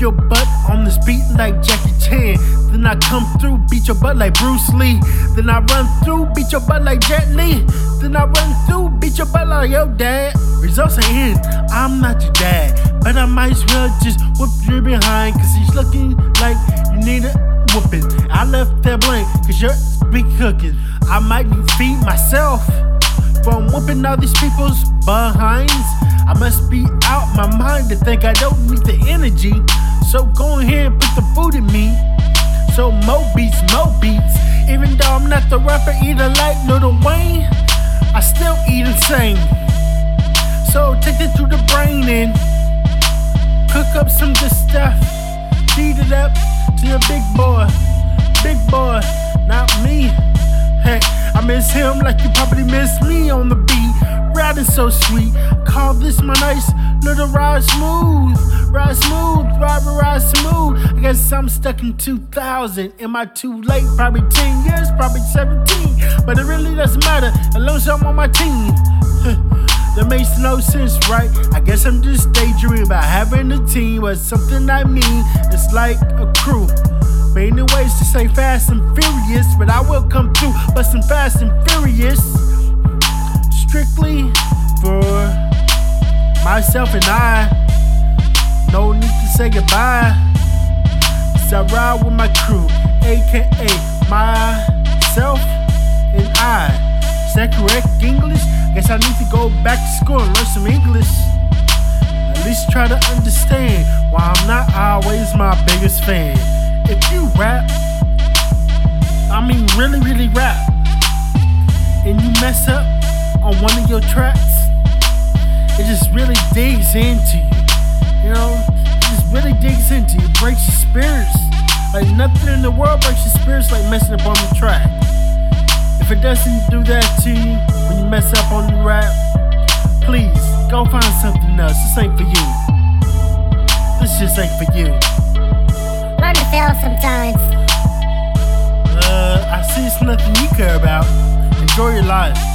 your butt on this beat like Jackie Chan. Then I come through, beat your butt like Bruce Lee. Then I run through, beat your butt like Jet Li. Then I run through, beat your butt like your dad. Results are in, I'm not your dad. But I might as well just whoop you behind, cause he's looking like you need a whooping. I left that blank, cause you're big cooking. I might feed myself from whooping all these people's behinds. I must be out my mind to think I don't need the energy. So go ahead and put the food in me. So mo beats, mo beats. Even though I'm not the rapper, either like Lil Wayne, I still eat insane. So take it to the brain and cook up some good stuff. Feed it up to your big boy, big boy, not me. Hey, I miss him like you probably miss me on the beat. Riding so sweet. Call this my nice little ride smooth. Ride smooth, ride, ride smooth. I guess I'm stuck in 2000. Am I too late? Probably 10 years, probably 17. But it really doesn't matter as long I'm on my team. that makes no sense, right? I guess I'm just daydreaming about having a team, but something I mean, it's like a crew. Many ways to say fast and furious, but I will come through busting fast and furious. Strictly for myself and I. No need to say goodbye. So I ride with my crew, aka myself and I. Is that correct English? Guess I need to go back to school and learn some English. At least try to understand why I'm not always my biggest fan if you rap, I mean really, really rap, and you mess up on one of your tracks, it just really digs into you. You know, it just really digs into you, breaks your spirits. Like nothing in the world breaks your spirits like messing up on the track. If it doesn't do that to you when you mess up on the rap, please go find something else. This ain't for you. This just ain't for you learn to fail sometimes. Uh, I see it's nothing you care about. Enjoy your life.